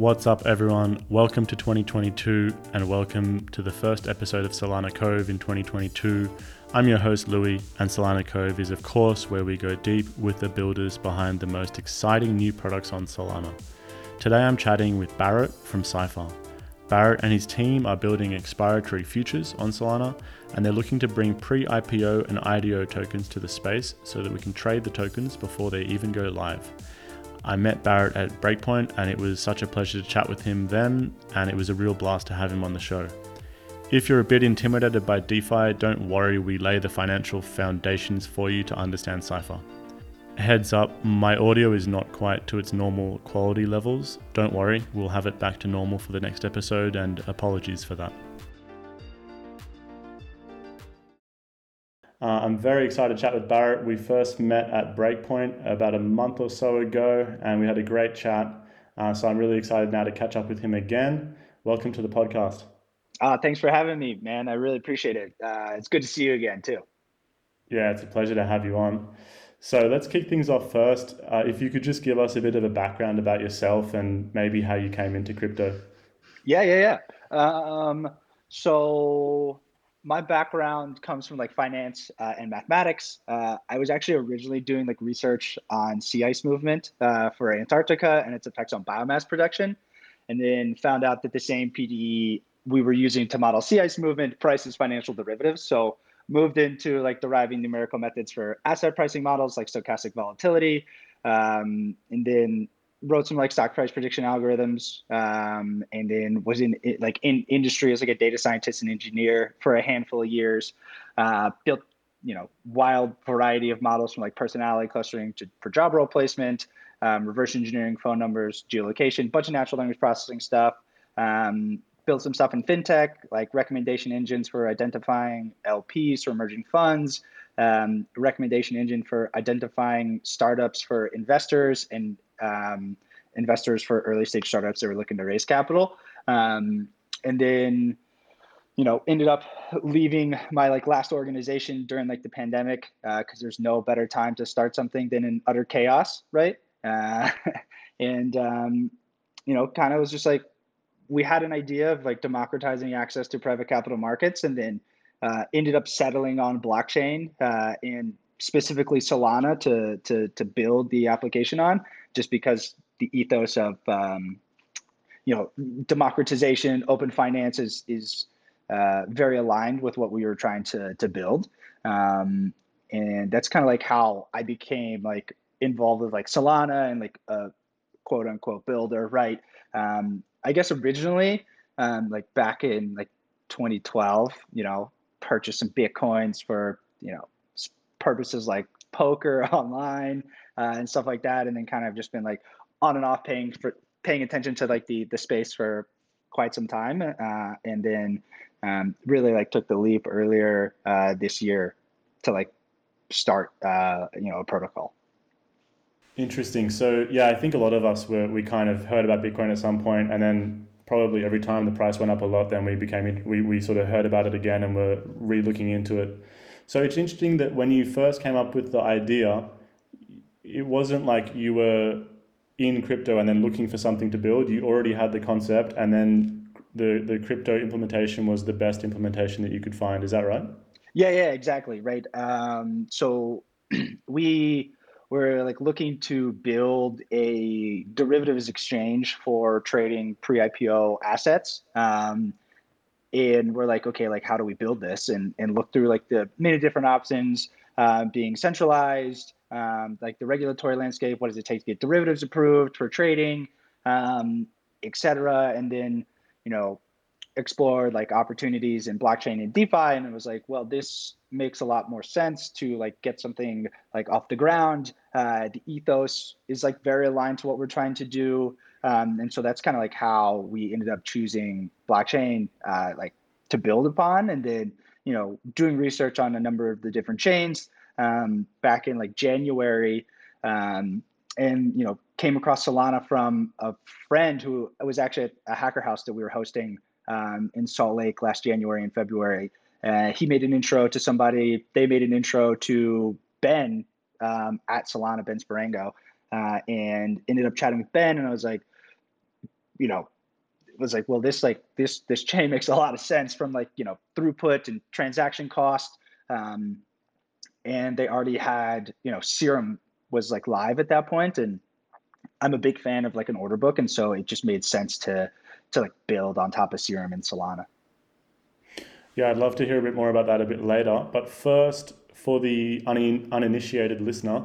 What's up, everyone? Welcome to 2022 and welcome to the first episode of Solana Cove in 2022. I'm your host, Louis, and Solana Cove is, of course, where we go deep with the builders behind the most exciting new products on Solana. Today I'm chatting with Barrett from Cypher. Barrett and his team are building expiratory futures on Solana, and they're looking to bring pre IPO and IDO tokens to the space so that we can trade the tokens before they even go live. I met Barrett at Breakpoint, and it was such a pleasure to chat with him then, and it was a real blast to have him on the show. If you're a bit intimidated by DeFi, don't worry, we lay the financial foundations for you to understand Cypher. Heads up, my audio is not quite to its normal quality levels. Don't worry, we'll have it back to normal for the next episode, and apologies for that. Uh, I'm very excited to chat with Barrett. We first met at Breakpoint about a month or so ago, and we had a great chat. Uh, so I'm really excited now to catch up with him again. Welcome to the podcast. Uh, thanks for having me, man. I really appreciate it. Uh, it's good to see you again, too. Yeah, it's a pleasure to have you on. So let's kick things off first. Uh, if you could just give us a bit of a background about yourself and maybe how you came into crypto. Yeah, yeah, yeah. Um, so my background comes from like finance uh, and mathematics. Uh, I was actually originally doing like research on sea ice movement uh, for Antarctica and its effects on biomass production, and then found out that the same PDE we were using to model sea ice movement prices financial derivatives. So moved into like deriving numerical methods for asset pricing models like stochastic volatility, um, and then wrote some like stock price prediction algorithms um, and then was in like in industry as like a data scientist and engineer for a handful of years uh, built you know wild variety of models from like personality clustering to for job role placement um, reverse engineering phone numbers geolocation bunch of natural language processing stuff um, built some stuff in fintech like recommendation engines for identifying lps or emerging funds um, recommendation engine for identifying startups for investors and um, investors for early stage startups that were looking to raise capital. Um, and then, you know, ended up leaving my like last organization during like the pandemic because uh, there's no better time to start something than in utter chaos, right? Uh, and um, you know, kind of was just like we had an idea of like democratizing access to private capital markets, and then uh, ended up settling on blockchain uh, and specifically Solana to to to build the application on just because the ethos of um, you know democratization, open finance is is uh, very aligned with what we were trying to to build, um, and that's kind of like how I became like involved with like Solana and like a quote unquote builder, right? Um, I guess originally, um, like back in like 2012, you know, purchased some bitcoins for you know purposes like poker online uh, and stuff like that, and then kind of just been like on and off paying for paying attention to like the the space for quite some time, uh, and then um, really like took the leap earlier uh, this year to like start uh, you know a protocol. Interesting. So yeah, I think a lot of us were we kind of heard about Bitcoin at some point, and then probably every time the price went up a lot, then we became we we sort of heard about it again and were re-looking into it. So it's interesting that when you first came up with the idea, it wasn't like you were in crypto and then looking for something to build. You already had the concept, and then the the crypto implementation was the best implementation that you could find. Is that right? Yeah, yeah, exactly, right. Um, so we were like looking to build a derivatives exchange for trading pre-IPO assets. Um, and we're like, okay, like how do we build this? And and look through like the many different options, uh, being centralized, um, like the regulatory landscape. What does it take to get derivatives approved for trading, um, et cetera? And then, you know, explored like opportunities in blockchain and DeFi, and it was like, well, this makes a lot more sense to like get something like off the ground. Uh, the ethos is like very aligned to what we're trying to do, um, and so that's kind of like how we ended up choosing blockchain, uh, like to build upon, and then you know doing research on a number of the different chains um, back in like January, um, and you know came across Solana from a friend who was actually at a hacker house that we were hosting um, in Salt Lake last January and February. Uh, he made an intro to somebody. They made an intro to Ben um, at Solana, Ben Sparango, uh, and ended up chatting with Ben. And I was like, you know, it was like, well, this like this this chain makes a lot of sense from like you know throughput and transaction cost. Um, and they already had you know Serum was like live at that point, and I'm a big fan of like an order book, and so it just made sense to to like build on top of Serum and Solana. Yeah, I'd love to hear a bit more about that a bit later. But first, for the un- uninitiated listener,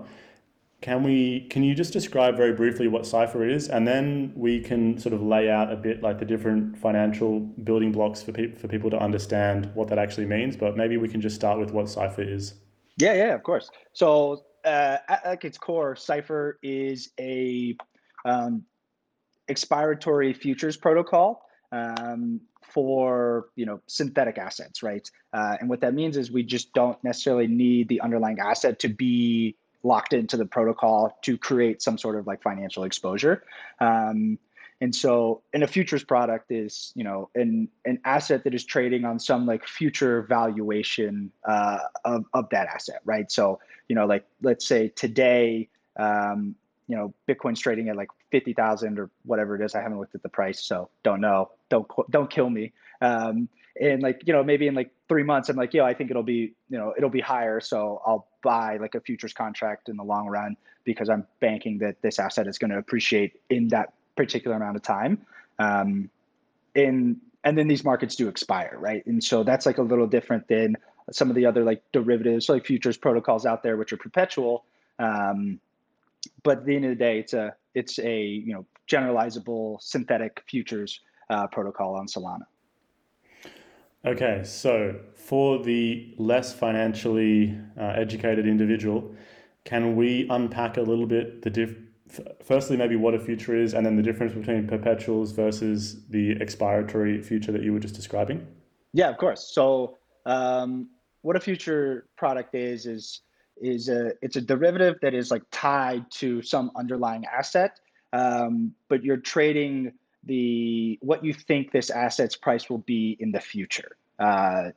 can we can you just describe very briefly what Cypher is, and then we can sort of lay out a bit like the different financial building blocks for people for people to understand what that actually means. But maybe we can just start with what Cypher is. Yeah, yeah, of course. So uh, at, its core, Cypher is a um, expiratory futures protocol um, for you know synthetic assets, right? Uh, and what that means is we just don't necessarily need the underlying asset to be locked into the protocol to create some sort of like financial exposure. Um, and so, in a futures product is you know an an asset that is trading on some like future valuation uh, of of that asset, right? So you know, like let's say today, um, you know, Bitcoin's trading at like fifty thousand or whatever it is. I haven't looked at the price, so don't know. Don't don't kill me. Um, and like you know, maybe in like three months, I'm like, yo, I think it'll be you know it'll be higher, so I'll buy like a futures contract in the long run because I'm banking that this asset is going to appreciate in that particular amount of time. Um, in and then these markets do expire, right? And so that's like a little different than some of the other like derivatives, like futures protocols out there, which are perpetual. Um, but at the end of the day, it's a it's a you know generalizable synthetic futures uh, protocol on Solana. Okay, so for the less financially uh, educated individual, can we unpack a little bit the diff? Firstly, maybe what a future is, and then the difference between perpetuals versus the expiratory future that you were just describing. Yeah, of course. So, um, what a future product is is is a it's a derivative that is like tied to some underlying asset, um, but you're trading the what you think this asset's price will be in the future uh,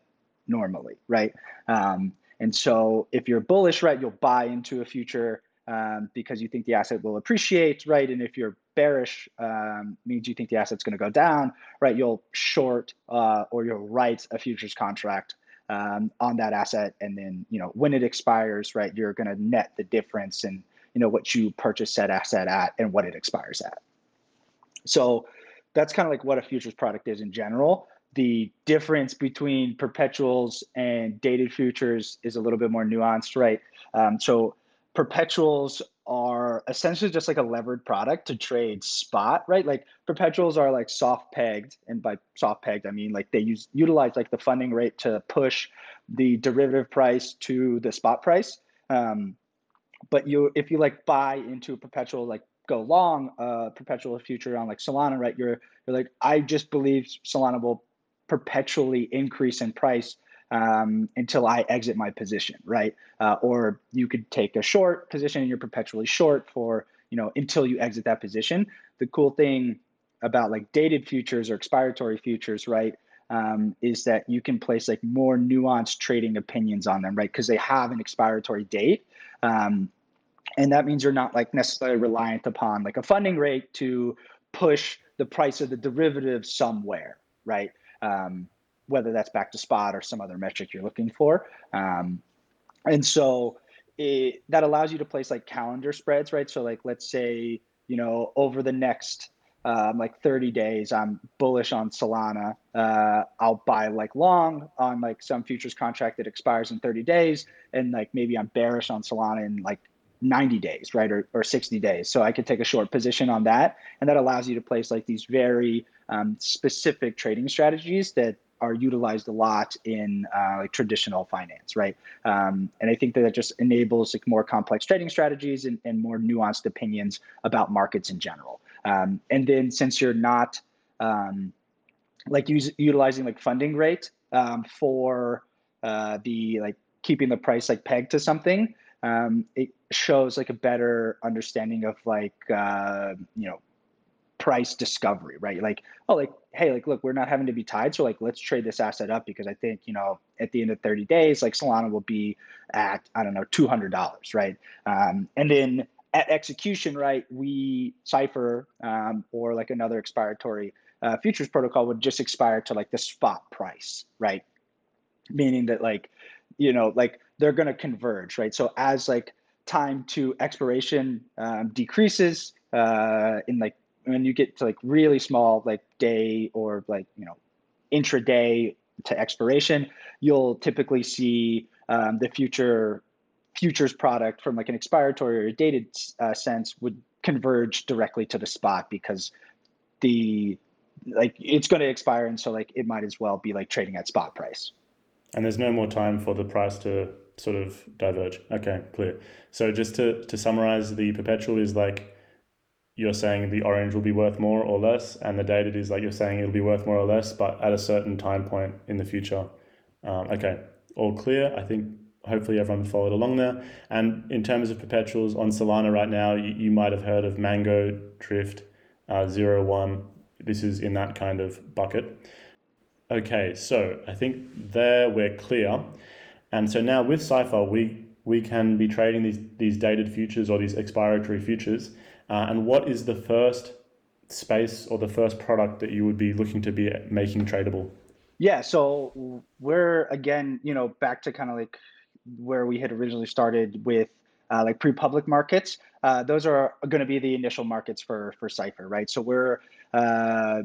normally, right? Um, and so if you're bullish, right, you'll buy into a future um, because you think the asset will appreciate, right? And if you're bearish, um, means you think the asset's going to go down, right? You'll short uh, or you'll write a futures contract um, on that asset, and then you know when it expires, right? You're going to net the difference and you know what you purchase that asset at and what it expires at. So that's kind of like what a futures product is in general. The difference between perpetuals and dated futures is a little bit more nuanced, right? Um, so perpetuals are essentially just like a levered product to trade spot, right? Like perpetuals are like soft pegged, and by soft pegged I mean like they use utilize like the funding rate to push the derivative price to the spot price. Um, but you if you like buy into a perpetual like go long uh, perpetual future on like Solana, right? You're you're like, I just believe Solana will perpetually increase in price um, until I exit my position, right? Uh, or you could take a short position and you're perpetually short for you know until you exit that position. The cool thing about like dated futures or expiratory futures, right? Um, is that you can place like more nuanced trading opinions on them, right? Because they have an expiratory date. Um, and that means you're not like necessarily reliant upon like a funding rate to push the price of the derivative somewhere right um, whether that's back to spot or some other metric you're looking for um, and so it, that allows you to place like calendar spreads right so like let's say you know over the next um, like 30 days i'm bullish on solana uh, i'll buy like long on like some futures contract that expires in 30 days and like maybe i'm bearish on solana in like 90 days, right, or, or 60 days. So I could take a short position on that. And that allows you to place like these very um, specific trading strategies that are utilized a lot in uh, like traditional finance, right? Um, and I think that it just enables like more complex trading strategies and, and more nuanced opinions about markets in general. Um, and then since you're not um, like use, utilizing like funding rate um, for uh, the like keeping the price like pegged to something, um, it shows like a better understanding of like uh, you know price discovery, right? Like, oh, like, hey, like, look, we're not having to be tied, so like, let's trade this asset up because I think you know at the end of 30 days, like Solana will be at I don't know $200, right? Um, and then at execution, right, we Cypher um, or like another expiratory uh, futures protocol would just expire to like the spot price, right? Meaning that like, you know, like they're going to converge, right? So as like time to expiration um, decreases uh, in like when you get to like really small like day or like you know intraday to expiration, you'll typically see um, the future futures product from like an expiratory or a dated uh, sense would converge directly to the spot because the like it's going to expire and so like it might as well be like trading at spot price. And there's no more time for the price to sort of diverge. Okay clear. So just to to summarize the perpetual is like you're saying the orange will be worth more or less and the dated is like you're saying it'll be worth more or less but at a certain time point in the future um, okay all clear i think hopefully everyone followed along there. And in terms of perpetuals on Solana right now, you, you might have heard of Mango, Drift, uh, Zero One. This is in that kind of bucket. Okay, so I think there we're clear. And so now with Cypher, we, we can be trading these, these dated futures or these expiratory futures. Uh, and what is the first space or the first product that you would be looking to be making tradable? Yeah, so we're again, you know, back to kind of like where we had originally started with uh, like pre-public markets. Uh, those are going to be the initial markets for for Cypher, right? So we're uh,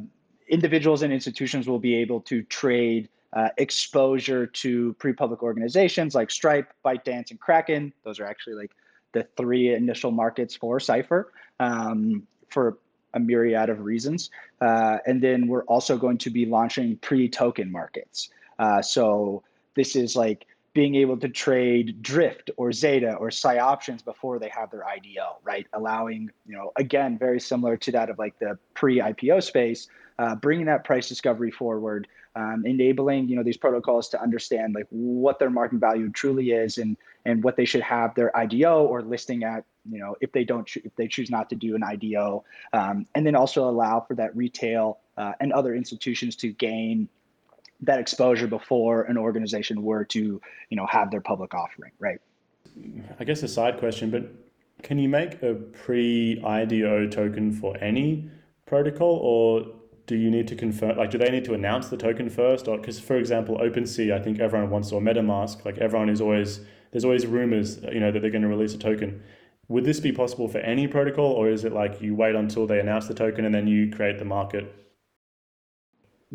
individuals and institutions will be able to trade uh, exposure to pre-public organizations like Stripe, ByteDance, and Kraken. Those are actually like the three initial markets for Cypher um, for a myriad of reasons. Uh, and then we're also going to be launching pre-token markets. Uh, so this is like being able to trade drift or zeta or PsyOptions before they have their ido right allowing you know again very similar to that of like the pre-ipo space uh, bringing that price discovery forward um, enabling you know these protocols to understand like what their market value truly is and and what they should have their ido or listing at you know if they don't if they choose not to do an ido um, and then also allow for that retail uh, and other institutions to gain that exposure before an organization were to you know have their public offering right? I guess a side question but can you make a pre-ido token for any protocol or do you need to confirm like do they need to announce the token first or because for example OpenSea i think everyone wants or metamask like everyone is always there's always rumors you know that they're going to release a token would this be possible for any protocol or is it like you wait until they announce the token and then you create the market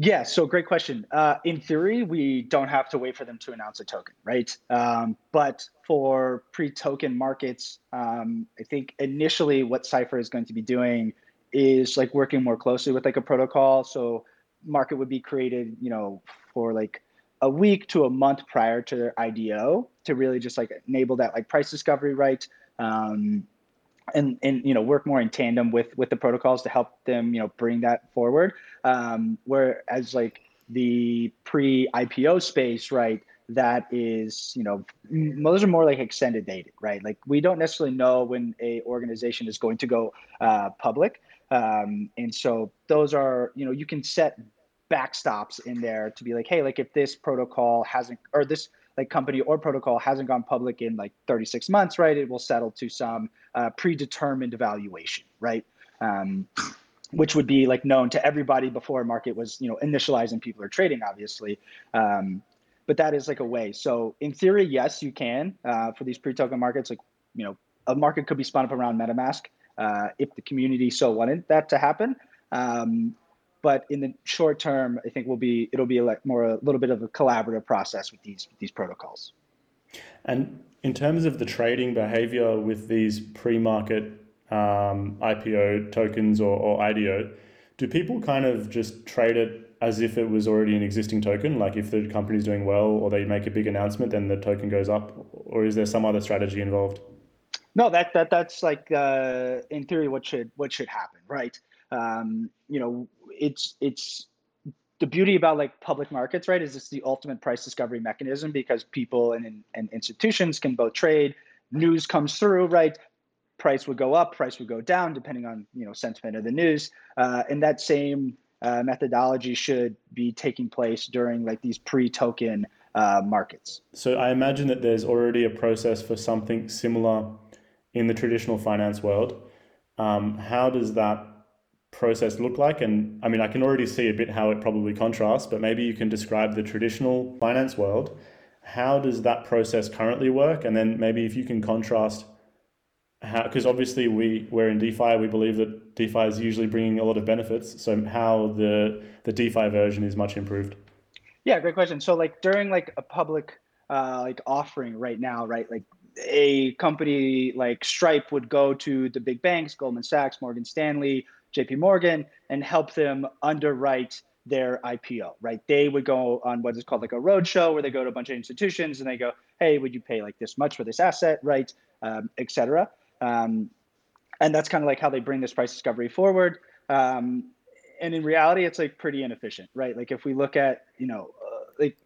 yeah, so great question. Uh, in theory, we don't have to wait for them to announce a token, right? Um, but for pre-token markets, um, I think initially what Cypher is going to be doing is like working more closely with like a protocol. So market would be created, you know, for like a week to a month prior to their IDO to really just like enable that like price discovery, right? Um, and and you know work more in tandem with with the protocols to help them you know bring that forward um, whereas like the pre ipo space right that is you know those are more like extended dated right like we don't necessarily know when a organization is going to go uh, public um, and so those are you know you can set backstops in there to be like hey like if this protocol hasn't or this like company or protocol hasn't gone public in like 36 months, right? It will settle to some uh, predetermined valuation, right? Um, which would be like known to everybody before market was, you know, initialized and people are trading, obviously. Um, but that is like a way. So in theory, yes, you can uh, for these pre-token markets. Like, you know, a market could be spun up around MetaMask uh, if the community so wanted that to happen. Um, but in the short term, I think will be it'll be like more a little bit of a collaborative process with these these protocols. And in terms of the trading behavior with these pre-market um, IPO tokens or, or IDO, do people kind of just trade it as if it was already an existing token? Like if the company's doing well or they make a big announcement, then the token goes up, or is there some other strategy involved? No, that that that's like uh, in theory what should what should happen, right? Um, you know, it's it's the beauty about like public markets, right, is it's the ultimate price discovery mechanism because people and, and institutions can both trade. News comes through, right? Price would go up, price would go down, depending on you know sentiment of the news. Uh, and that same uh, methodology should be taking place during like these pre-token uh, markets. So I imagine that there's already a process for something similar in the traditional finance world, um, how does that process look like? And I mean, I can already see a bit how it probably contrasts, but maybe you can describe the traditional finance world. How does that process currently work? And then maybe if you can contrast how, because obviously we we're in DeFi, we believe that DeFi is usually bringing a lot of benefits. So how the the DeFi version is much improved. Yeah, great question. So like during like a public uh, like offering right now, right? Like a company like Stripe would go to the big banks, Goldman Sachs, Morgan Stanley, JP Morgan, and help them underwrite their IPO, right? They would go on what is called like a roadshow where they go to a bunch of institutions and they go, hey, would you pay like this much for this asset, right? Um, et cetera. Um, and that's kind of like how they bring this price discovery forward. Um, and in reality, it's like pretty inefficient, right? Like if we look at, you know, uh, like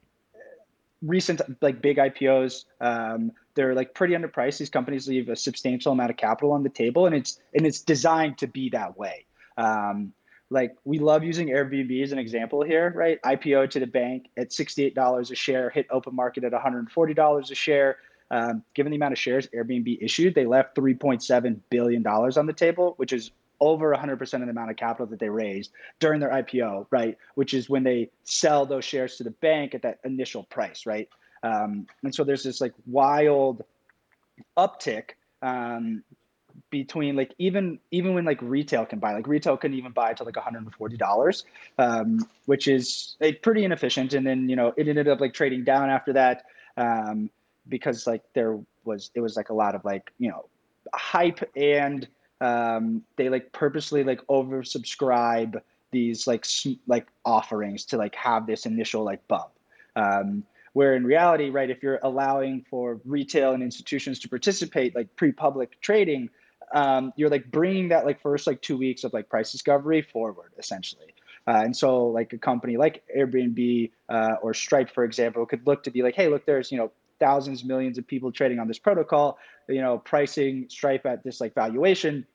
recent like big IPOs, um, they're like pretty underpriced. These companies leave a substantial amount of capital on the table, and it's and it's designed to be that way. Um, like we love using Airbnb as an example here, right? IPO to the bank at $68 a share, hit open market at $140 a share. Um, given the amount of shares Airbnb issued, they left $3.7 billion on the table, which is over 100% of the amount of capital that they raised during their IPO, right? Which is when they sell those shares to the bank at that initial price, right? Um, and so there's this like wild uptick um, between like even even when like retail can buy like retail couldn't even buy to like $140 um, which is like, pretty inefficient. And then you know it ended up like trading down after that um, because like there was it was like a lot of like you know hype and um, they like purposely like oversubscribe these like like offerings to like have this initial like bump. Um, where in reality right if you're allowing for retail and institutions to participate like pre-public trading um, you're like bringing that like first like two weeks of like price discovery forward essentially uh, and so like a company like airbnb uh, or stripe for example could look to be like hey look there's you know thousands, millions of people trading on this protocol, you know, pricing Stripe at this like valuation.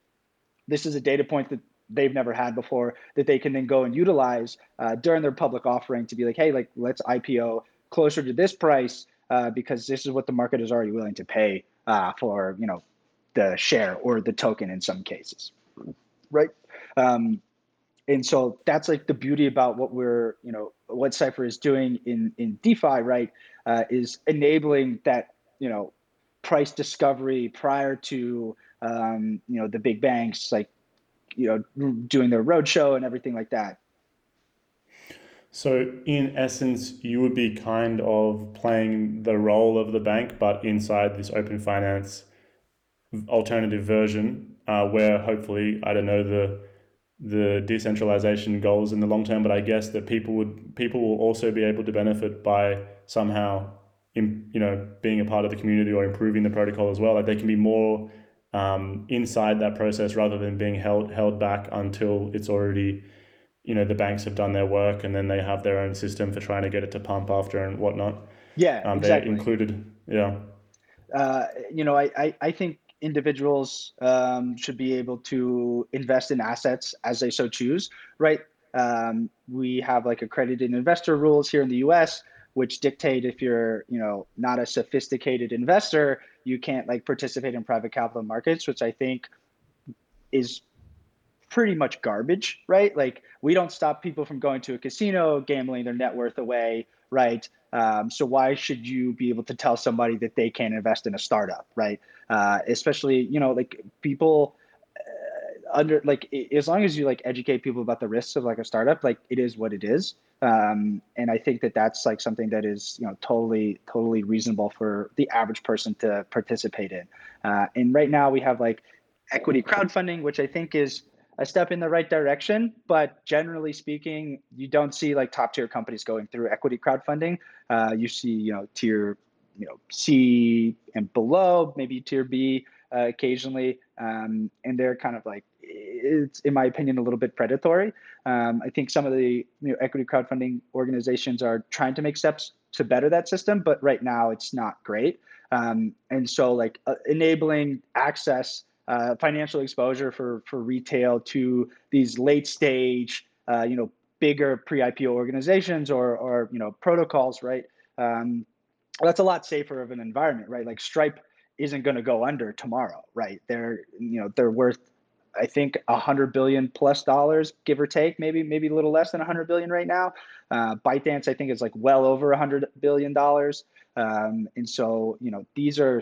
This is a data point that they've never had before that they can then go and utilize uh, during their public offering to be like, hey, like let's IPO closer to this price uh, because this is what the market is already willing to pay uh, for, you know, the share or the token in some cases, right? Um, and so that's like the beauty about what we're, you know, what Cypher is doing in in DeFi, right? uh, is enabling that you know price discovery prior to um, you know the big banks like you know doing their roadshow and everything like that. So in essence, you would be kind of playing the role of the bank, but inside this open finance alternative version, uh, where hopefully I don't know the the decentralization goals in the long term, but I guess that people would people will also be able to benefit by somehow in, you know being a part of the community or improving the protocol as well. Like they can be more um, inside that process rather than being held held back until it's already you know the banks have done their work and then they have their own system for trying to get it to pump after and whatnot. Yeah, um, exactly. Included, yeah. Uh, you know, I, I, I think individuals um, should be able to invest in assets as they so choose, right? Um, we have like accredited investor rules here in the U.S which dictate if you're you know not a sophisticated investor you can't like participate in private capital markets which i think is pretty much garbage right? Like we don't stop people from going to a casino gambling their net worth away right? Um, so why should you be able to tell somebody that they can't invest in a startup right? Uh, especially you know like people uh, under like as long as you like educate people about the risks of like a startup like it is what it is. Um, and I think that that's like something that is you know totally totally reasonable for the average person to participate in. Uh, and right now we have like equity crowdfunding, which I think is a step in the right direction. But generally speaking, you don't see like top tier companies going through equity crowdfunding. Uh, you see you know tier you know C and below, maybe tier B uh, occasionally, um, and they're kind of like it's in my opinion a little bit predatory. Um, I think some of the you know, equity crowdfunding organizations are trying to make steps to better that system, but right now it's not great. Um, and so like uh, enabling access, uh, financial exposure for for retail to these late stage, uh, you know, bigger pre-IPO organizations or or you know protocols, right? Um, that's a lot safer of an environment, right? Like Stripe isn't going to go under tomorrow, right? They're you know they're worth I think a hundred billion plus dollars, give or take, maybe maybe a little less than a hundred billion right now. Uh, ByteDance, I think, is like well over a hundred billion dollars. Um, and so, you know, these are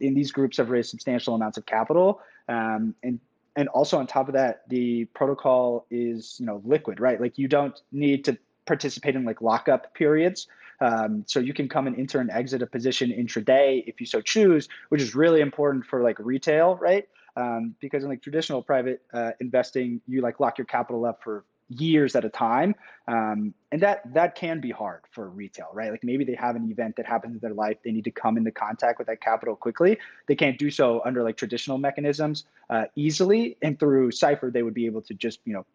in these groups have raised substantial amounts of capital. Um, and and also on top of that, the protocol is you know liquid, right? Like you don't need to participate in like lockup periods. Um, so you can come and enter and exit a position intraday if you so choose, which is really important for like retail, right? Um, because in like traditional private uh, investing, you like lock your capital up for years at a time. Um, and that that can be hard for retail right? Like maybe they have an event that happens in their life they need to come into contact with that capital quickly. They can't do so under like traditional mechanisms uh, easily. And through cypher they would be able to just you know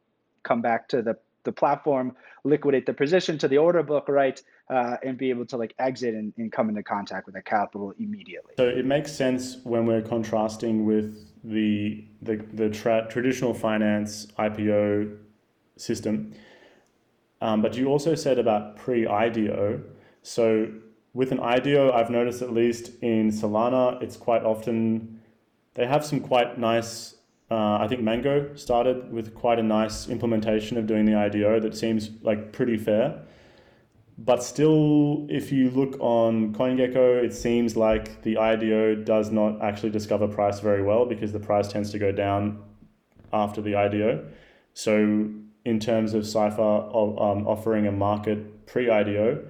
come back to the the platform liquidate the position to the order book right uh, and be able to like exit and, and come into contact with that capital immediately. So it makes sense when we're contrasting with the the, the tra- traditional finance ipo system. Um, but you also said about pre IDO. So with an IDO, I've noticed at least in Solana, it's quite often they have some quite nice. Uh, I think Mango started with quite a nice implementation of doing the IDO that seems like pretty fair. But still, if you look on CoinGecko, it seems like the IDO does not actually discover price very well because the price tends to go down after the IDO. So in terms of Cypher um, offering a market pre IDO,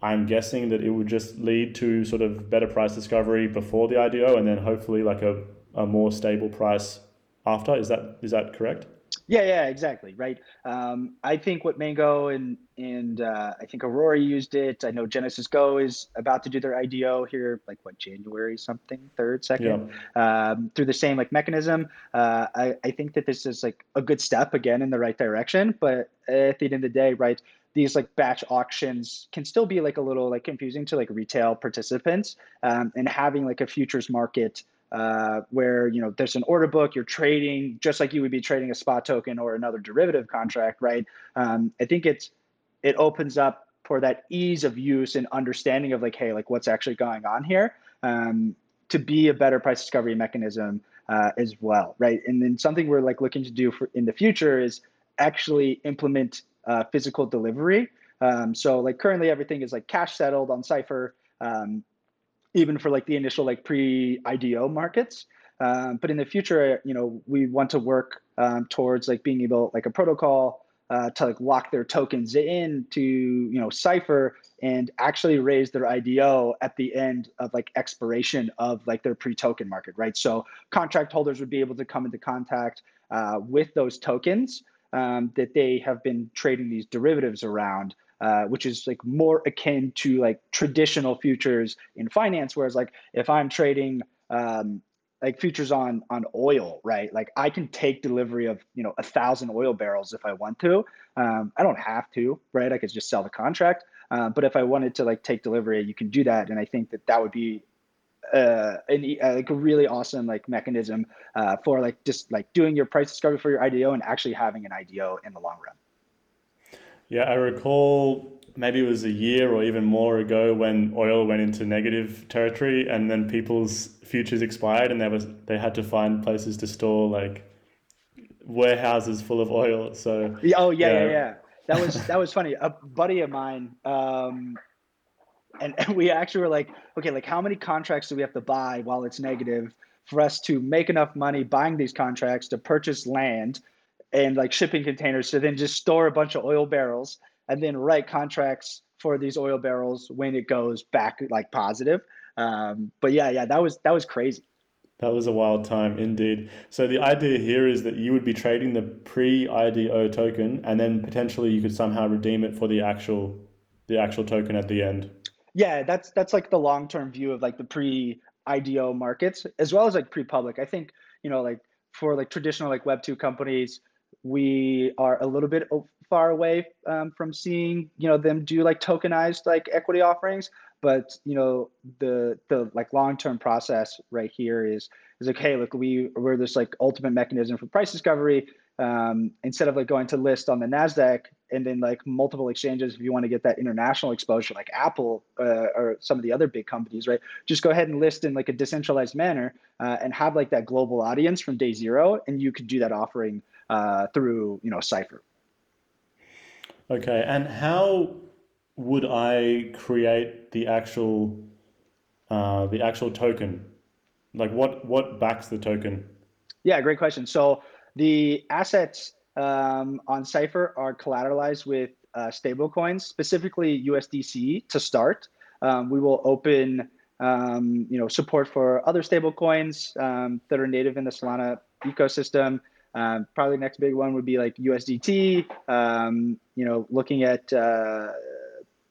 I'm guessing that it would just lead to sort of better price discovery before the IDO and then hopefully like a, a more stable price after. Is that is that correct? Yeah, yeah, exactly. Right. Um, I think what Mango and and uh, I think Aurora used it. I know GenesysGo is about to do their IDO here, like what January something, third, second, yeah. um, through the same like mechanism. Uh, I I think that this is like a good step again in the right direction. But at the end of the day, right, these like batch auctions can still be like a little like confusing to like retail participants, um, and having like a futures market uh, where you know there's an order book you're trading just like you would be trading a spot token or another derivative contract right? Um, i think it's it opens up for that ease of use and understanding of like hey like what's actually going on here um, to be a better price discovery mechanism uh, as well right? And then something we're like looking to do for in the future is actually implement uh, physical delivery. Um, so like currently everything is like cash settled on cypher um, even for like the initial like pre-IDO markets. Um, but in the future, you know, we want to work um, towards like being able like a protocol uh, to like lock their tokens in to you know Cypher and actually raise their IDO at the end of like expiration of like their pre-token market, right? So contract holders would be able to come into contact uh, with those tokens um, that they have been trading these derivatives around uh, which is like more akin to like traditional futures in finance. Whereas like if I'm trading um, like futures on on oil, right? Like I can take delivery of you know a thousand oil barrels if I want to. Um, I don't have to, right? I could just sell the contract. Uh, but if I wanted to like take delivery, you can do that, and I think that that would be uh, an, uh, like a really awesome like mechanism uh, for like just like doing your price discovery for your IDO and actually having an IDO in the long run. Yeah, I recall maybe it was a year or even more ago when oil went into negative territory and then people's futures expired and they was they had to find places to store like warehouses full of oil. So oh yeah, yeah, yeah. yeah. That was that was funny. A buddy of mine, um, and, and we actually were like, okay, like how many contracts do we have to buy while it's negative for us to make enough money buying these contracts to purchase land and like shipping containers to then just store a bunch of oil barrels and then write contracts for these oil barrels when it goes back like positive. Um, but yeah, yeah, that was that was crazy. That was a wild time indeed. So the idea here is that you would be trading the pre-IDO token, and then potentially you could somehow redeem it for the actual the actual token at the end. Yeah, that's that's like the long-term view of like the pre-IDO markets as well as like pre-public. I think you know like for like traditional like Web two companies, we are a little bit far away um, from seeing you know them do like tokenized like equity offerings but you know the the like long-term process right here is is like hey look we we're this like ultimate mechanism for price discovery um, instead of like going to list on the nasdaq and then like multiple exchanges if you want to get that international exposure like apple uh, or some of the other big companies right just go ahead and list in like a decentralized manner uh, and have like that global audience from day zero and you could do that offering uh, through you know Cypher okay and how would i create the actual uh, the actual token like what what backs the token yeah great question so the assets um, on Cypher are collateralized with uh, stablecoins, specifically USDC to start. Um, we will open um, you know, support for other stablecoins um, that are native in the Solana ecosystem. Um, probably next big one would be like USDT. Um, you know, looking at uh,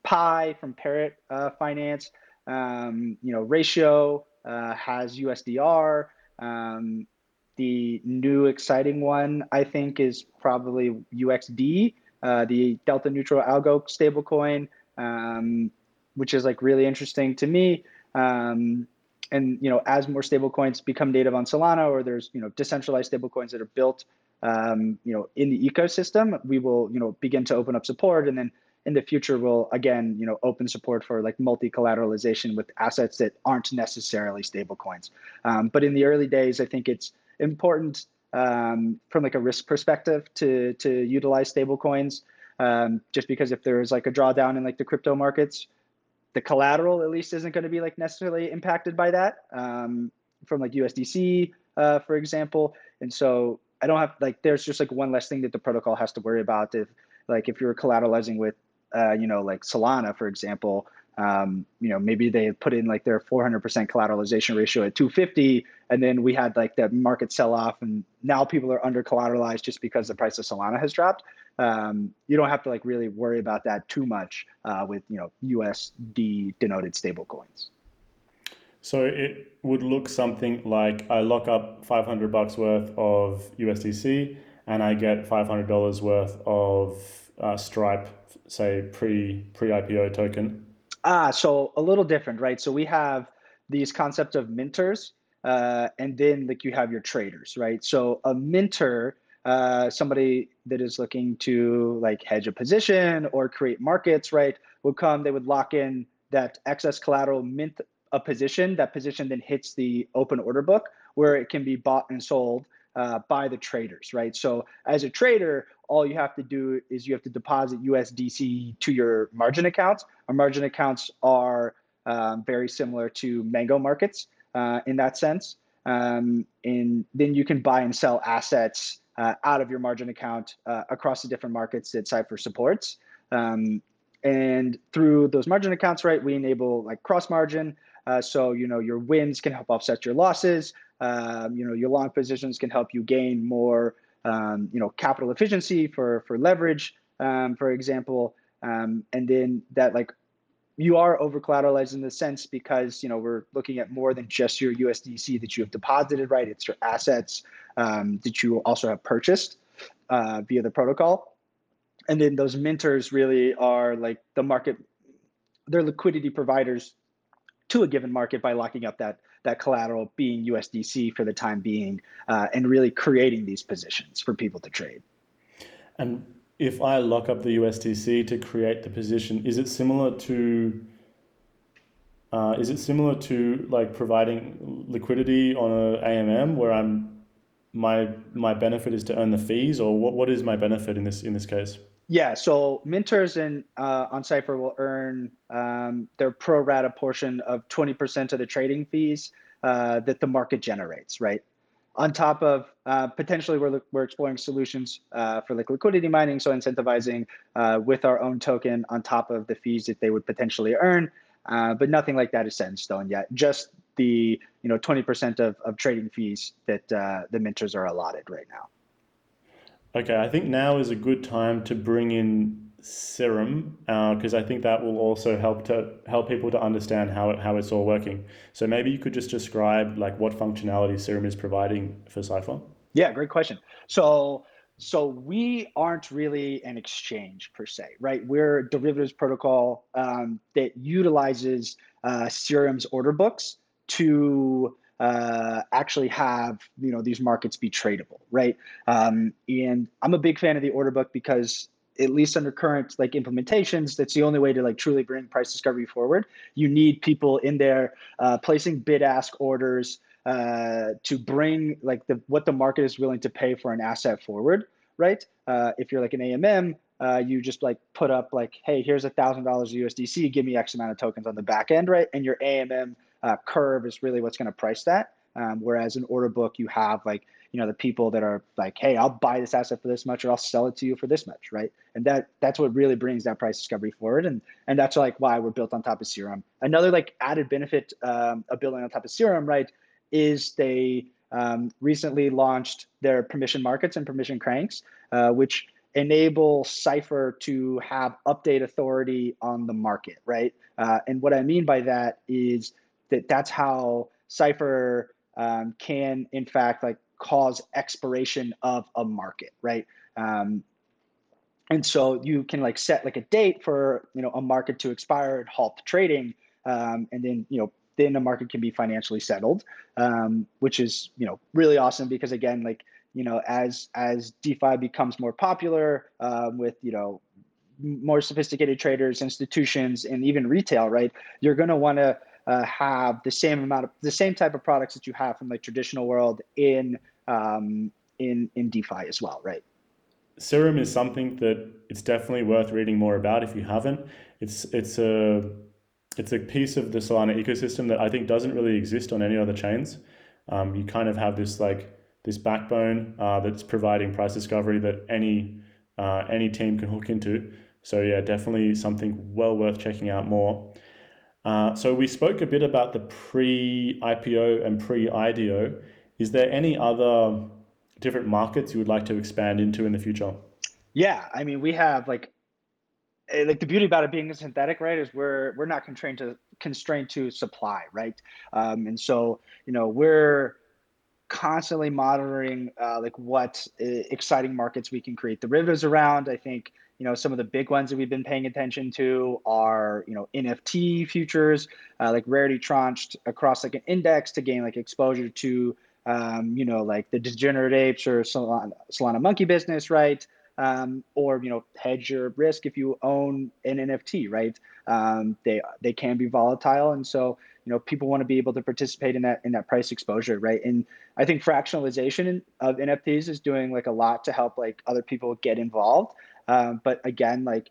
PAI from Parrot uh, Finance. you know, Ratio uh, has USDR. Um, the new exciting one, I think, is probably UXD, uh, the Delta Neutral Algo stablecoin, um, which is like really interesting to me. Um, and you know, as more stablecoins become native on Solana, or there's you know decentralized stablecoins that are built, um, you know, in the ecosystem, we will you know begin to open up support, and then in the future we'll again you know open support for like multi collateralization with assets that aren't necessarily stablecoins. Um, but in the early days, I think it's important um, from like a risk perspective to to utilize stablecoins. Um, just because if there is like a drawdown in like the crypto markets, the collateral at least isn't going to be like necessarily impacted by that um, from like USDC, uh, for example. And so I don't have like there's just like one less thing that the protocol has to worry about if like if you're collateralizing with uh, you know like Solana, for example um, you know, maybe they put in like their 400% collateralization ratio at 250, and then we had like the market sell off, and now people are under collateralized just because the price of Solana has dropped. Um, you don't have to like really worry about that too much uh, with you know USD denoted stablecoins. So it would look something like I lock up 500 bucks worth of USDC, and I get $500 worth of uh, Stripe, say pre pre IPO token Ah, so a little different, right? So we have these concept of minters, uh, and then like you have your traders, right? So a minter, uh, somebody that is looking to like hedge a position or create markets, right, would come. They would lock in that excess collateral, mint a position. That position then hits the open order book where it can be bought and sold uh, by the traders, right? So as a trader, all you have to do is you have to deposit USDC to your margin accounts. Our margin accounts are um, very similar to Mango markets uh, in that sense. Um, and then you can buy and sell assets uh, out of your margin account uh, across the different markets that Cypher supports. Um, and through those margin accounts, right, we enable like cross margin. Uh, so you know your wins can help offset your losses. Um, you know your long positions can help you gain more um, you know, capital efficiency for for leverage, um, for example, um, and then that like you are over collateralized in the sense because you know we're looking at more than just your USDC that you have deposited, right? It's your assets um, that you also have purchased uh, via the protocol, and then those minters really are like the market, they're liquidity providers to a given market by locking up that that collateral being USDC for the time being, uh, and really creating these positions for people to trade. And if I lock up the USDC to create the position, is it similar to uh, is it similar to like providing liquidity on a AMM where I'm my my benefit is to earn the fees, or what, what is my benefit in this in this case? Yeah, so minters in uh, on Cypher will earn um, their pro rata portion of 20% of the trading fees uh, that the market generates, right? On top of uh, potentially, we're, we're exploring solutions uh, for like liquidity mining, so incentivizing uh, with our own token on top of the fees that they would potentially earn. Uh, but nothing like that is set in stone yet. Just the you know 20% of, of trading fees that the minters are allotted right now. Okay, I think now is a good time to bring in Serum because uh, I think that will also help to help people to understand how it, how it's all working. So maybe you could just describe like what functionality Serum is providing for Cypher. Yeah, great question. So so we aren't really an exchange per se, right? We're a derivatives protocol um, that utilizes uh, Serum's order books to uh, actually have you know these markets be tradable, right? Um, and I'm a big fan of the order book because at least under current like implementations, that's the only way to like truly bring price discovery forward. You need people in there uh, placing bid ask orders uh, to bring like the what the market is willing to pay for an asset forward, right? Uh, if you're like an AMM, uh, you just like put up like, hey, here's a thousand dollars of USDC, give me X amount of tokens on the back end, right? And your AMM uh, curve is really what's going to price that. Um, whereas in order book, you have like you know the people that are like, hey, I'll buy this asset for this much, or I'll sell it to you for this much, right? And that that's what really brings that price discovery forward, and and that's like why we're built on top of Serum. Another like added benefit um, of building on top of Serum, right, is they um, recently launched their permission markets and permission cranks, uh, which enable Cypher to have update authority on the market, right? Uh, and what I mean by that is that that's how Cypher um, can, in fact, like cause expiration of a market, right? Um, and so you can like set like a date for you know a market to expire and halt trading, um, and then you know then the market can be financially settled, um, which is you know really awesome because again like you know as as DeFi becomes more popular um, with you know more sophisticated traders, institutions, and even retail, right? You're going to want to uh, have the same amount of the same type of products that you have from the traditional world in um, in in DeFi as well, right? Serum is something that it's definitely worth reading more about if you haven't. It's it's a it's a piece of the Solana ecosystem that I think doesn't really exist on any other chains. Um, you kind of have this like this backbone uh, that's providing price discovery that any uh, any team can hook into. So yeah, definitely something well worth checking out more. Uh, so we spoke a bit about the pre-IPO and pre-IDO. Is there any other different markets you would like to expand into in the future? Yeah, I mean, we have like Eh, like the beauty about it being a synthetic, right, is we're we're not constrained to constrained to supply, right? Um, and so you know we're constantly monitoring uh, like what uh, exciting markets we can create derivatives around. I think you know some of the big ones that we've been paying attention to are you know NFT futures, uh, like rarity tranched across like an index to gain like exposure to um, you know like the degenerate apes or Solana, Solana monkey business, right? um, or you know hedge your risk if you own an NFT, right? Um, they they can be volatile, and so you know people want to be able to participate in that in that price exposure, right? And I think fractionalization of NFTs is doing like a lot to help like other people get involved. Um, but again, like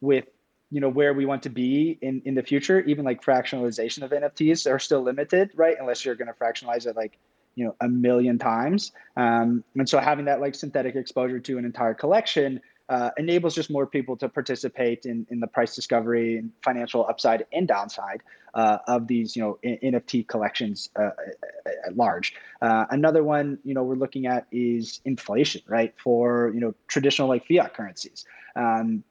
with you know where we want to be in in the future, even like fractionalization of NFTs are still limited, right? Unless you're going to fractionalize it like you know a million times um, and so having that like synthetic exposure to an entire collection uh, enables just more people to participate in, in the price discovery and financial upside and downside uh, of these you know nft collections uh, at large uh, another one you know we're looking at is inflation right for you know traditional like fiat currencies um,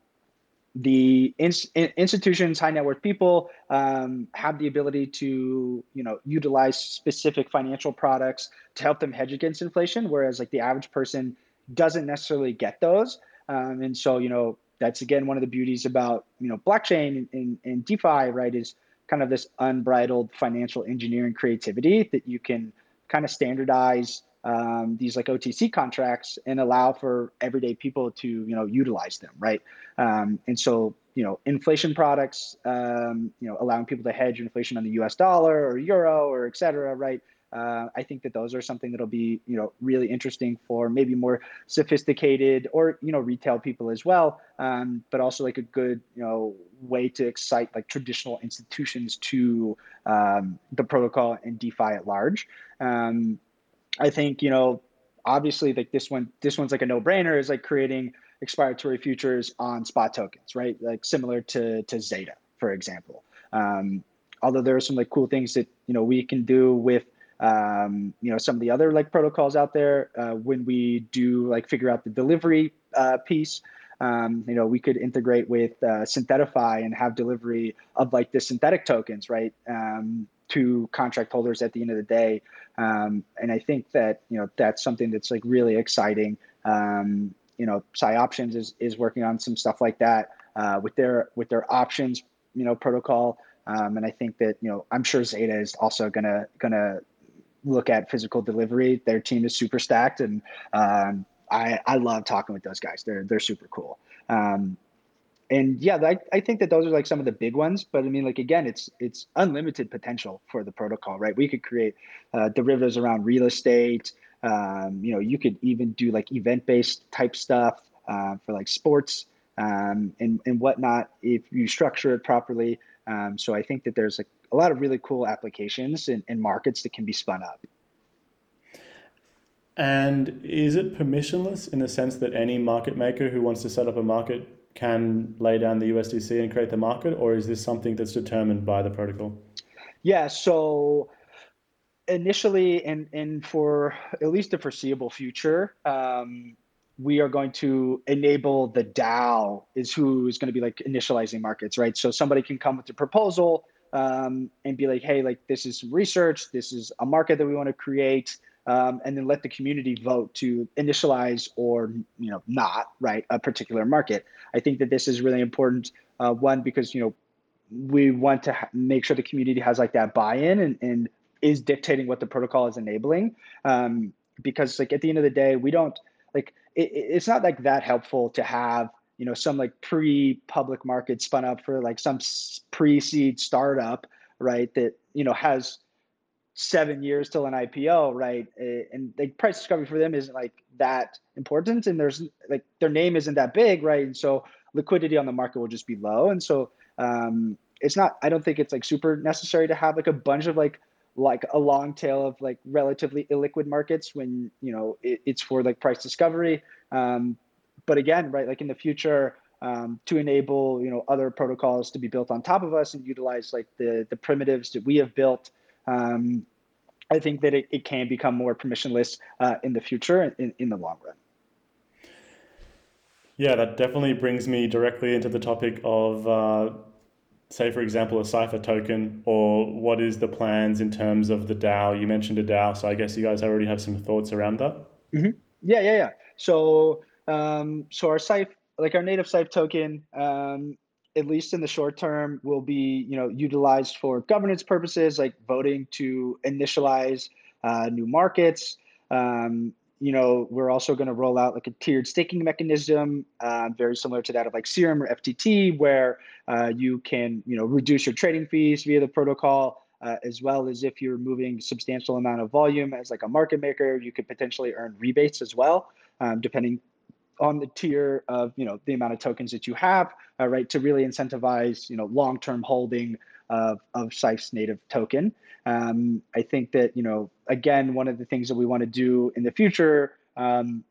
the in, institutions, high net worth people um, have the ability to, you know, utilize specific financial products to help them hedge against inflation, whereas like the average person doesn't necessarily get those. Um, and so, you know, that's again one of the beauties about you know blockchain and, and DeFi, right? Is kind of this unbridled financial engineering creativity that you can kind of standardize um, these like OTC contracts and allow for everyday people to you know utilize them, right? Um, and so you know inflation products, um, you know allowing people to hedge inflation on the U.S. dollar or euro or et cetera, right? Uh, I think that those are something that'll be you know really interesting for maybe more sophisticated or you know retail people as well, um, but also like a good you know way to excite like traditional institutions to um, the protocol and DeFi at large. Um, I think you know obviously like this one this one's like a no brainer is like creating expiratory futures on spot tokens, right? Like similar to to Zeta, for example. Um, although there are some like cool things that you know we can do with um, you know some of the other like protocols out there uh, when we do like figure out the delivery uh, piece. Um, you know, we could integrate with uh, Synthetify and have delivery of like the synthetic tokens, right? Um, to contract holders at the end of the day. Um, and I think that you know that's something that's like really exciting. Um, you know, PsyOptions is is working on some stuff like that uh, with their with their options you know protocol. Um, and I think that you know I'm sure Zeta is also gonna gonna look at physical delivery. Their team is super stacked, and um, I I love talking with those guys. They're they're super cool. Um, and yeah, I, I think that those are like some of the big ones. But I mean, like again, it's it's unlimited potential for the protocol, right? We could create uh, derivatives around real estate. Um, you know, you could even do like event-based type stuff uh, for like sports um, and and whatnot if you structure it properly. Um, so I think that there's like a lot of really cool applications and, and markets that can be spun up. And is it permissionless in the sense that any market maker who wants to set up a market can lay down the USDC and create the market, or is this something that's determined by the protocol? Yeah, so initially and, and for at least the foreseeable future, um, we are going to enable the DAO is who is going to be like initializing markets, right? So somebody can come with a proposal um, and be like, hey, like this is some research, this is a market that we want to create, um, and then let the community vote to initialize or you know not right a particular market. I think that this is really important. Uh, one because you know we want to make sure the community has like that buy-in and, and is dictating what the protocol is enabling. Um, because like at the end of the day, we don't like it, it's not like that helpful to have you know some like pre-public market spun up for like some pre-seed startup right that you know has seven years till an IPO, right? And the price discovery for them isn't like that important, and there's like their name isn't that big, right? And so liquidity on the market will just be low, and so um, it's not. I don't think it's like super necessary to have like a bunch of like like a long tail of like relatively illiquid markets when you know it, it's for like price discovery um, but again right like in the future um, to enable you know other protocols to be built on top of us and utilize like the the primitives that we have built um, i think that it, it can become more permissionless uh, in the future in, in the long run yeah that definitely brings me directly into the topic of uh, say, for example, a Cypher token, or what is the plans in terms of the DAO? You mentioned a DAO, so I guess you guys already have some thoughts around that. Mm-hmm. Yeah, yeah, yeah. So, um, so our Cypher, like our native Cypher token, um, at least in the short term, will be you know utilized for governance purposes, like voting to initialize uh, new markets. Um, you know, we're also going to roll out like a tiered staking mechanism, uh, very similar to that of like Serum or FTT, where uh, you can, you know, reduce your trading fees via the protocol, uh, as well as if you're moving substantial amount of volume as like a market maker, you could potentially earn rebates as well, um, depending on the tier of, you know, the amount of tokens that you have, uh, right, to really incentivize, you know, long-term holding of, of Sife's native token. Um, I think that, you know, again, one of the things that we want to do in the future, um,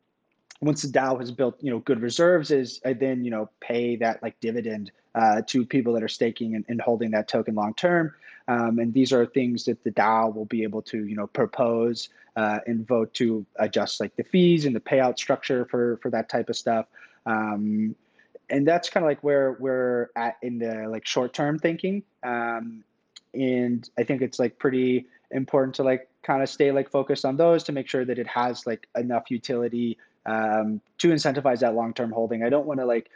once the DAO has built, you know, good reserves is I then, you know, pay that like dividend uh, to people that are staking and, and holding that token long term. Um, and these are things that the DAO will be able to, you know, propose uh, and vote to adjust like the fees and the payout structure for for that type of stuff. Um, and that's kind of like where we're at in the like short term thinking. Um, and I think it's like pretty important to like kind of stay like focused on those to make sure that it has like enough utility um, to incentivize that long term holding. I don't want to like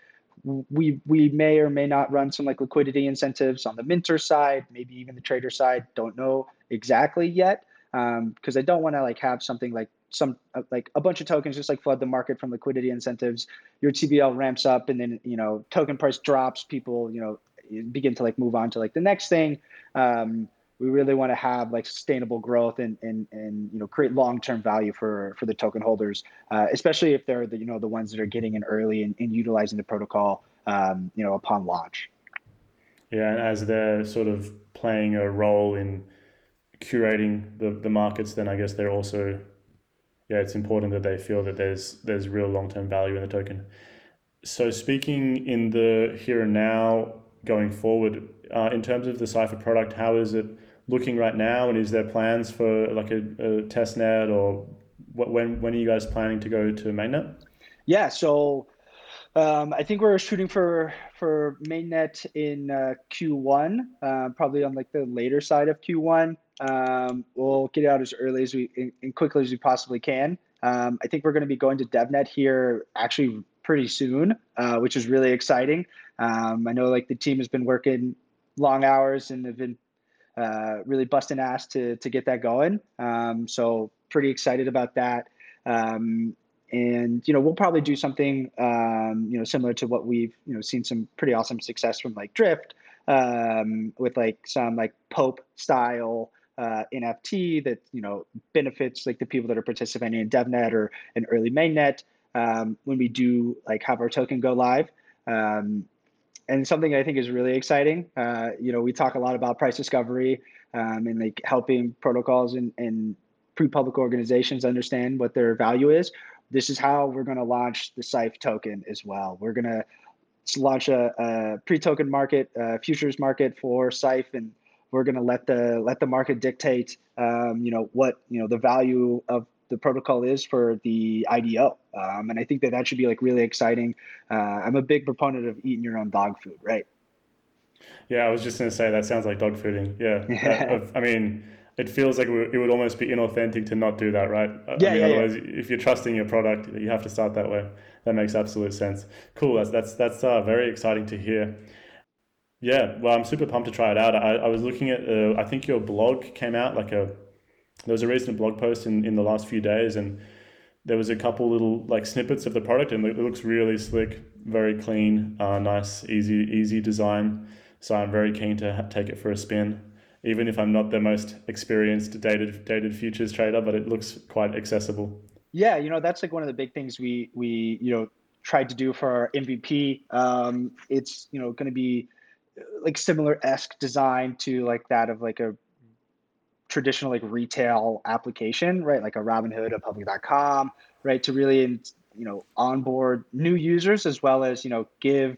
we we may or may not run some like liquidity incentives on the minter side, maybe even the trader side. Don't know exactly yet because um, I don't want to like have something like some uh, like a bunch of tokens just like flood the market from liquidity incentives. Your TVL ramps up and then you know token price drops. People you know begin to like move on to like the next thing. Um, we really want to have like sustainable growth and and and you know create long term value for for the token holders, uh, especially if they're the you know the ones that are getting in early and, and utilizing the protocol um, you know upon launch. Yeah, and as they're sort of playing a role in curating the, the markets, then I guess they're also yeah, it's important that they feel that there's there's real long term value in the token. So speaking in the here and now, going forward, uh, in terms of the Cypher product, how is it looking right now, and is there plans for like a, a test net or what, when when are you guys planning to go to mainnet? Yeah, so um, I think we're shooting for for mainnet in uh, Q1, uh, probably on like the later side of Q1. Um, we'll get out as early as we and quickly as we possibly can. Um, I think we're going to be going to DevNet here actually pretty soon, uh, which is really exciting. Um, I know like the team has been working long hours and have been uh, really busting ass to to get that going. Um, so pretty excited about that. Um, and you know we'll probably do something um, you know similar to what we've you know seen some pretty awesome success from like Drift um, with like some like POAP style uh, NFT that you know benefits like the people that are participating in DevNet or an early mainnet um, when we do like have our token go live. Um, and something I think is really exciting. Uh, you know, we talk a lot about price discovery um, and like helping protocols and, and pre-public organizations understand what their value is. This is how we're going to launch the Sife token as well. We're going to launch a, a pre-token market, a futures market for Sife, and we're going to let the let the market dictate, um, you know, what you know the value of the protocol is for the IDO. Um, and I think that that should be like really exciting. Uh, I'm a big proponent of eating your own dog food, right? Yeah, I was just going to say that sounds like dog fooding. Yeah, I mean it feels like it would almost be inauthentic to not do that, right? Yeah, I mean, yeah, otherwise, yeah. if you're trusting your product, you have to start that way. That makes absolute sense. Cool. That's that's that's uh, very exciting to hear. Yeah, well, I'm super pumped to try it out. I, I was looking at, uh, I think your blog came out like a, there was a recent blog post in, in the last few days, and there was a couple little like snippets of the product, and it looks really slick, very clean, uh, nice, easy easy design. So I'm very keen to ha- take it for a spin even if I'm not the most experienced dated dated futures trader, but it looks quite accessible. Yeah, you know that's like one of the big things we we you know tried to do for our MVP. Um, it's you know going to be like similar esque design to like that of like a traditional like retail application, right? Like a Robinhood, a Public.com, right? To really you know onboard new users as well as you know give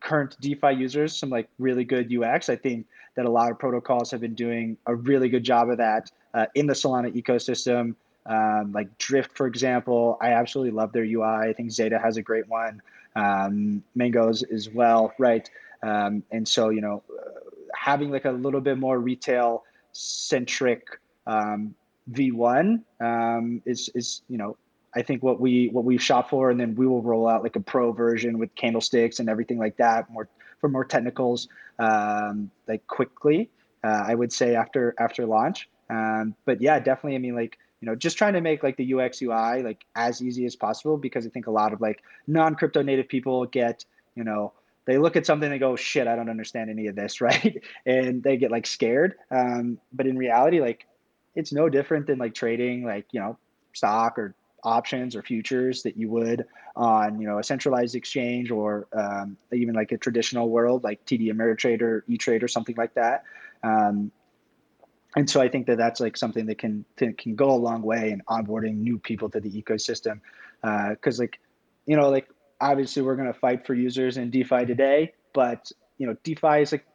current DeFi users some like really good UX. I think that a lot of protocols have been doing a really good job of that uh, in the Solana ecosystem. Um, like Drift, for example, I absolutely love their UI. I think Zeta has a great one. Um, Mangoes as well, right? Um, and so, you know, having like a little bit more retail centric um, V1 um, is is you know I think what we what we've shot for, and then we will roll out like a pro version with candlesticks and everything like that, more for more technicals, um, like quickly. Uh, I would say after after launch. Um, but yeah, definitely. I mean, like you know, just trying to make like the UX UI like as easy as possible because I think a lot of like non crypto native people get you know they look at something and go shit i don't understand any of this right? And they get like scared. Um, but in reality like it's no different than like trading like you know stock or options or futures that you would on you know a centralized exchange or um, even like a traditional world like TD Ameritrade or E Trade or something like that. Um, and so I think that that's like something that can can go a long way in onboarding new people to the ecosystem, because uh, like you know like obviously we're going to fight for users in DeFi today, but you know DeFi is like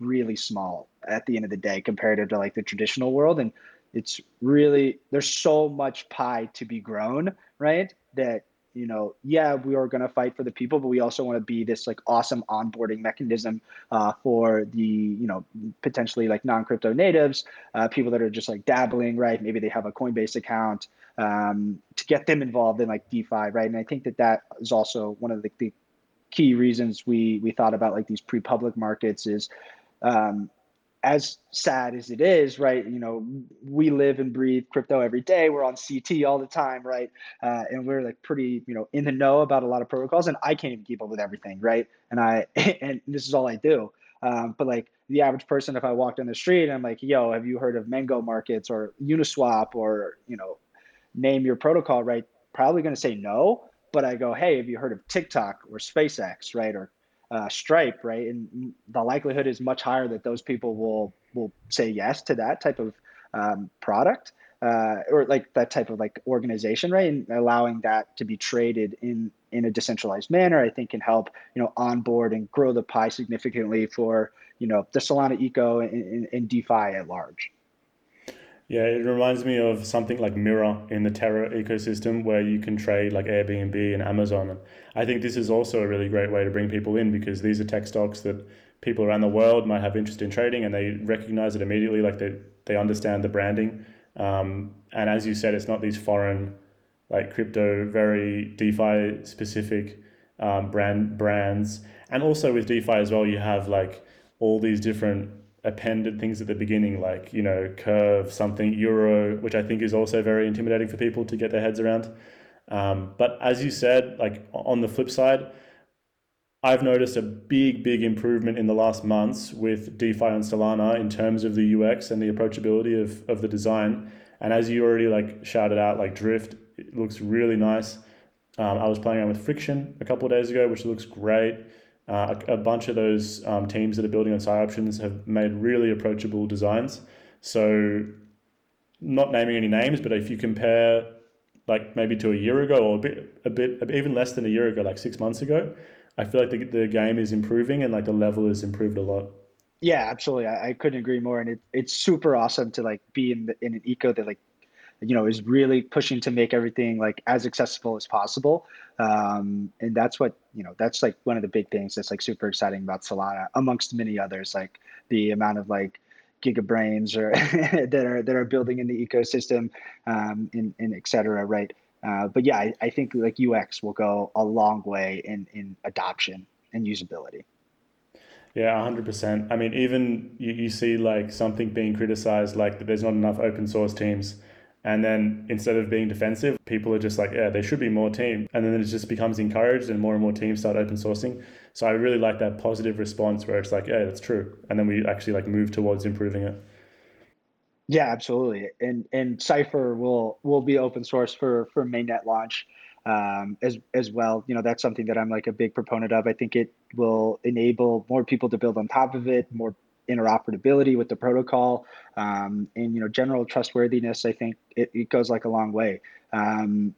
really small at the end of the day compared to like the traditional world and it's really there's so much pie to be grown right? That you know yeah we are going to fight for the people but we also want to be this like awesome onboarding mechanism uh, for the you know potentially like non-crypto natives uh, people that are just like dabbling right? Maybe they have a coinbase account um, to get them involved in like defi right and i think that that is also one of the, the key reasons we we thought about like these pre-public markets is um, as sad as it is, right? You know, we live and breathe crypto every day. We're on CT all the time, right? Uh, and we're like pretty, you know, in the know about a lot of protocols. And I can't even keep up with everything, right? And I, and this is all I do. Um, but like the average person, if I walked on the street and I'm like, yo, have you heard of Mango Markets or Uniswap or, you know, name your protocol, right? Probably going to say no. But I go, hey, have you heard of TikTok or SpaceX, right? Or uh, Stripe, right? And the likelihood is much higher that those people will will say yes to that type of um, product uh, or like that type of like organization, right? And allowing that to be traded in in a decentralized manner, I think can help you know onboard and grow the pie significantly for you know the Solana eco and, and DeFi at large. Yeah, it reminds me of something like Mirror in the Terra ecosystem where you can trade like Airbnb and Amazon. And I think this is also a really great way to bring people in because these are tech stocks that people around the world might have interest in trading and they recognize it immediately, like they, they understand the branding. Um, and as you said, it's not these foreign, like crypto, very DeFi specific um, brand brands. And also with DeFi as well, you have like all these different appended things at the beginning, like you know curve something euro, which I think is also very intimidating for people to get their heads around. Um, but as you said, like on the flip side, I've noticed a big, big improvement in the last months with DeFi and Solana in terms of the UX and the approachability of, of the design. And as you already like shouted out, like Drift it looks really nice. Um, I was playing around with Friction a couple of days ago, which looks great. Uh, a, a, bunch of those um, teams that are building on PsyOptions have made really approachable designs. So, not naming any names, but if you compare like maybe to a year ago or a bit, a bit, even less than a year ago, like six months ago, I feel like the, the game is improving and like the level has improved a lot. Yeah, absolutely. I, I couldn't agree more. And it, it's super awesome to like be in the, in an eco that like, you know, is really pushing to make everything like as accessible as possible. Um, and that's what, you know, that's like one of the big things that's like super exciting about Solana amongst many others, like the amount of like gigabrains or that are, that are building in the ecosystem um, and, and et cetera. Right. Uh, but yeah, I, I, think like UX will go a long way in in adoption and usability. Yeah, hundred percent. I mean, even you, you see like something being criticized, like that there's not enough open source teams, and then instead of being defensive, people are just like, yeah, there should be more team, and then it just becomes encouraged, and more and more teams start open sourcing. So I really like that positive response where it's like, yeah, that's true, and then we actually like move towards improving it. Yeah, absolutely. And and Cypher will will be open source for for mainnet launch um, as as well. You know, that's something that I'm like a big proponent of. I think it will enable more people to build on top of it, more interoperability with the protocol, um, and you know, general trustworthiness. I think it, it goes like a long way. Um,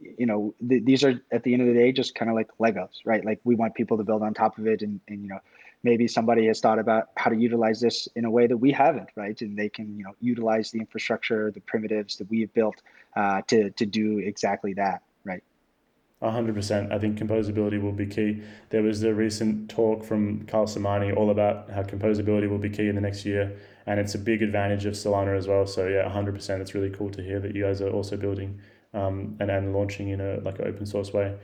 you know, th- these are at the end of the day just kind of like Legos, right? Like we want people to build on top of it, and and you know, maybe somebody has thought about how to utilize this in a way that we haven't, right? And they can, you know, utilize the infrastructure, the primitives that we've built uh, to to do exactly that, right? Hundred percent. I think composability will be key. There was a recent talk from Kyle Samani all about how composability will be key in the next year, and it's a big advantage of Solana as well. So yeah, hundred percent. It's really cool to hear that you guys are also building um, and and launching in a like an open source way.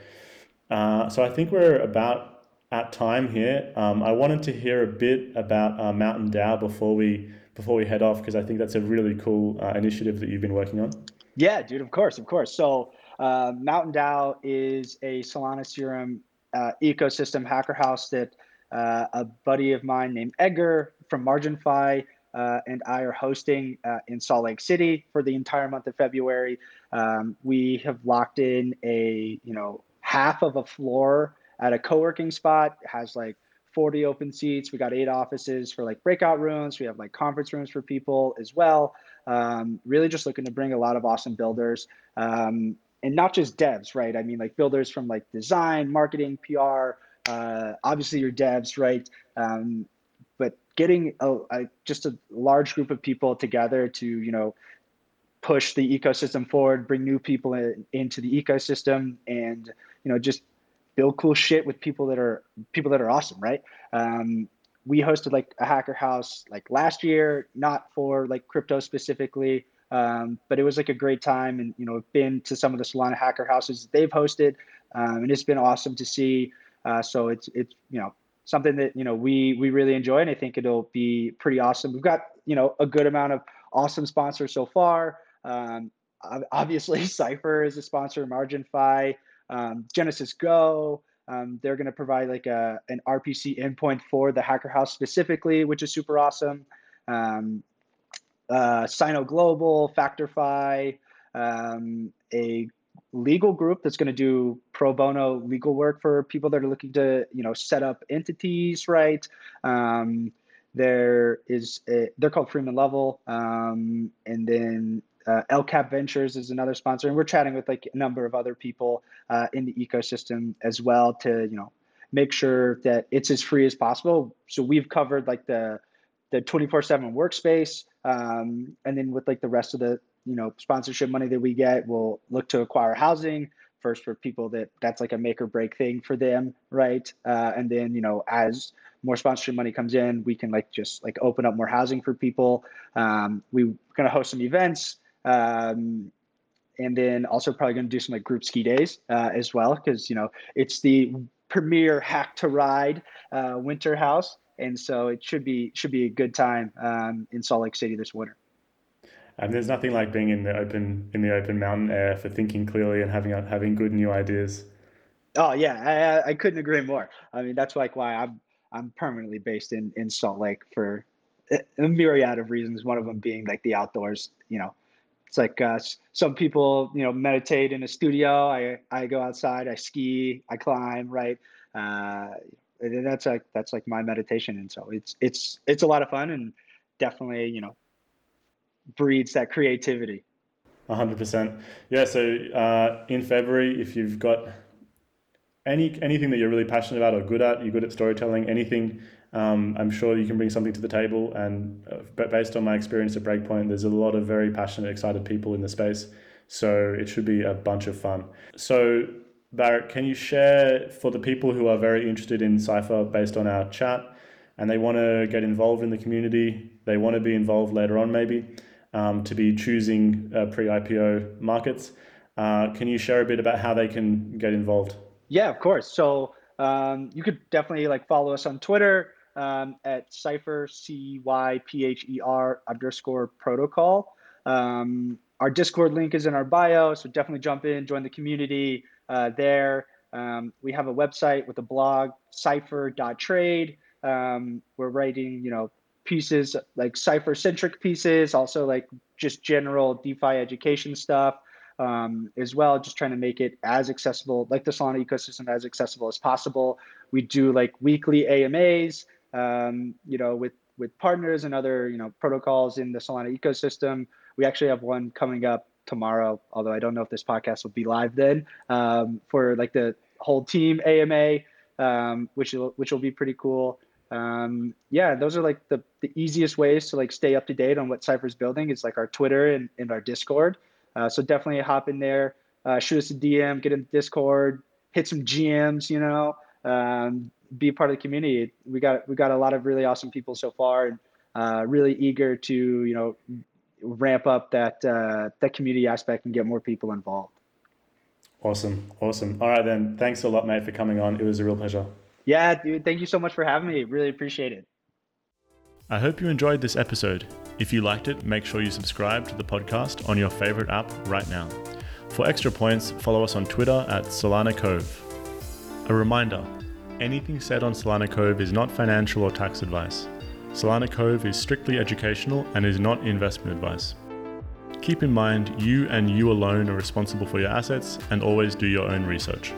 Uh, so I think we're about at time here. Um, I wanted to hear a bit about uh, Mountain DAO before we before we head off because I think that's a really cool uh, initiative that you've been working on. Yeah, dude. Of course, of course. So uh, Mountain DAO is a Solana Serum uh, ecosystem hacker house that uh, a buddy of mine named Edgar from MarginFi. Uh, and I are hosting in Salt Lake City for the entire month of February. Um, we have locked in a you know half of a floor at a co-working spot. It has like 40 open seats. We got eight offices for like breakout rooms. We have like conference rooms for people as well. Um, really just looking to bring a lot of awesome builders um, and not just devs, right? I mean, like builders from like design, marketing, PR, uh, obviously your devs, right? Um, but getting a, a, just a large group of people together to, you know, push the ecosystem forward, bring new people in, into the ecosystem and, you know, just build cool shit with people that are people that are awesome, right? Um, we hosted like a hacker house like last year, not for like crypto specifically, um, but it was like a great time. And you know, been to some of the Solana hacker houses they've hosted, um, and it's been awesome to see. Uh, so it's it's you know something that you know we we really enjoy, and I think it'll be pretty awesome. We've got you know a good amount of awesome sponsors so far. Um, obviously, Cypher is a sponsor, MarginFi um, GenesysGo. Um, they're going to provide like a, an RPC endpoint for the Hacker House specifically, which is super awesome. Um, uh, Sino Global, FactorFi, um, a legal group that's going to do pro bono legal work for people that are looking to, you know, set up entities, right? Um, there is a, they're called Freeman Level, um, and then uh, El Cap Ventures is another sponsor, and we're chatting with like a number of other people uh, in the ecosystem as well to you know make sure that it's as free as possible. So we've covered like the the 24/7 workspace, um, and then with like the rest of the you know sponsorship money that we get, we'll look to acquire housing first for people that that's like a make or break thing for them, right? Uh, and then you know as more sponsorship money comes in, we can like just like open up more housing for people. Um, we're gonna host some events. Um, and then also probably going to do some like group ski days uh, as well because you know it's the premier hack to ride uh, winter house and so it should be should be a good time um, in salt lake city this winter And there's nothing like being in the open in the open mountain air for thinking clearly and having having good new ideas. Oh yeah, I, I couldn't agree more. I mean, that's like why I'm I'm permanently based in in Salt Lake for a myriad of reasons. One of them being like the outdoors. You know, it's like uh, some people you know meditate in a studio. I I go outside. I ski. I climb. Right. Uh, that's like that's like my meditation, and so it's it's it's a lot of fun and definitely you know breeds that creativity. 100%. Yeah. So uh, in February, if you've got any anything that you're really passionate about or good at, you're good at storytelling, anything, um, I'm sure you can bring something to the table. And uh, based on my experience at Breakpoint, there's a lot of very passionate, excited people in the space. So it should be a bunch of fun. So Barrett, can you share for the people who are very interested in Cypher based on our chat and they want to get involved in the community, they want to be involved later on maybe, um, to be choosing uh, pre IPO markets? Uh, can you share a bit about how they can get involved? Yeah, of course. So um, you could definitely like follow us on Twitter um, at Cypher C Y P H E R underscore protocol. Um, our Discord link is in our bio, so definitely jump in, join the community uh, there. Um, we have a website with a blog, cypher.trade. Um, we're writing, you know, pieces like Cypher centric pieces, also like just general DeFi education stuff um, as well, just trying to make it as accessible, like the Solana ecosystem, as accessible as possible. We do like weekly AMAs, um, you know, with with partners and other you know protocols in the Solana ecosystem. We actually have one coming up tomorrow, although I don't know if this podcast will be live then, um, for like the whole team AMA, um, which will which will be pretty cool. Um, yeah, those are like the, the easiest ways to like stay up to date on what Cypher's building. It's like our Twitter and, and our Discord. Uh, so definitely hop in there, uh, shoot us a DM, get in the Discord, hit some GMs, you know, um, be part of the community. We got we got a lot of really awesome people so far, and uh, really eager to you know ramp up that uh, that community aspect and get more people involved. Awesome, awesome. All right then, thanks a lot, mate, for coming on. It was a real pleasure. Yeah, dude. Thank you so much for having me. Really appreciate it. I hope you enjoyed this episode. If you liked it, make sure you subscribe to the podcast on your favorite app right now. For extra points, follow us on Twitter at Solana Cove. A reminder anything said on Solana Cove is not financial or tax advice. Solana Cove is strictly educational and is not investment advice. Keep in mind, you and you alone are responsible for your assets and always do your own research.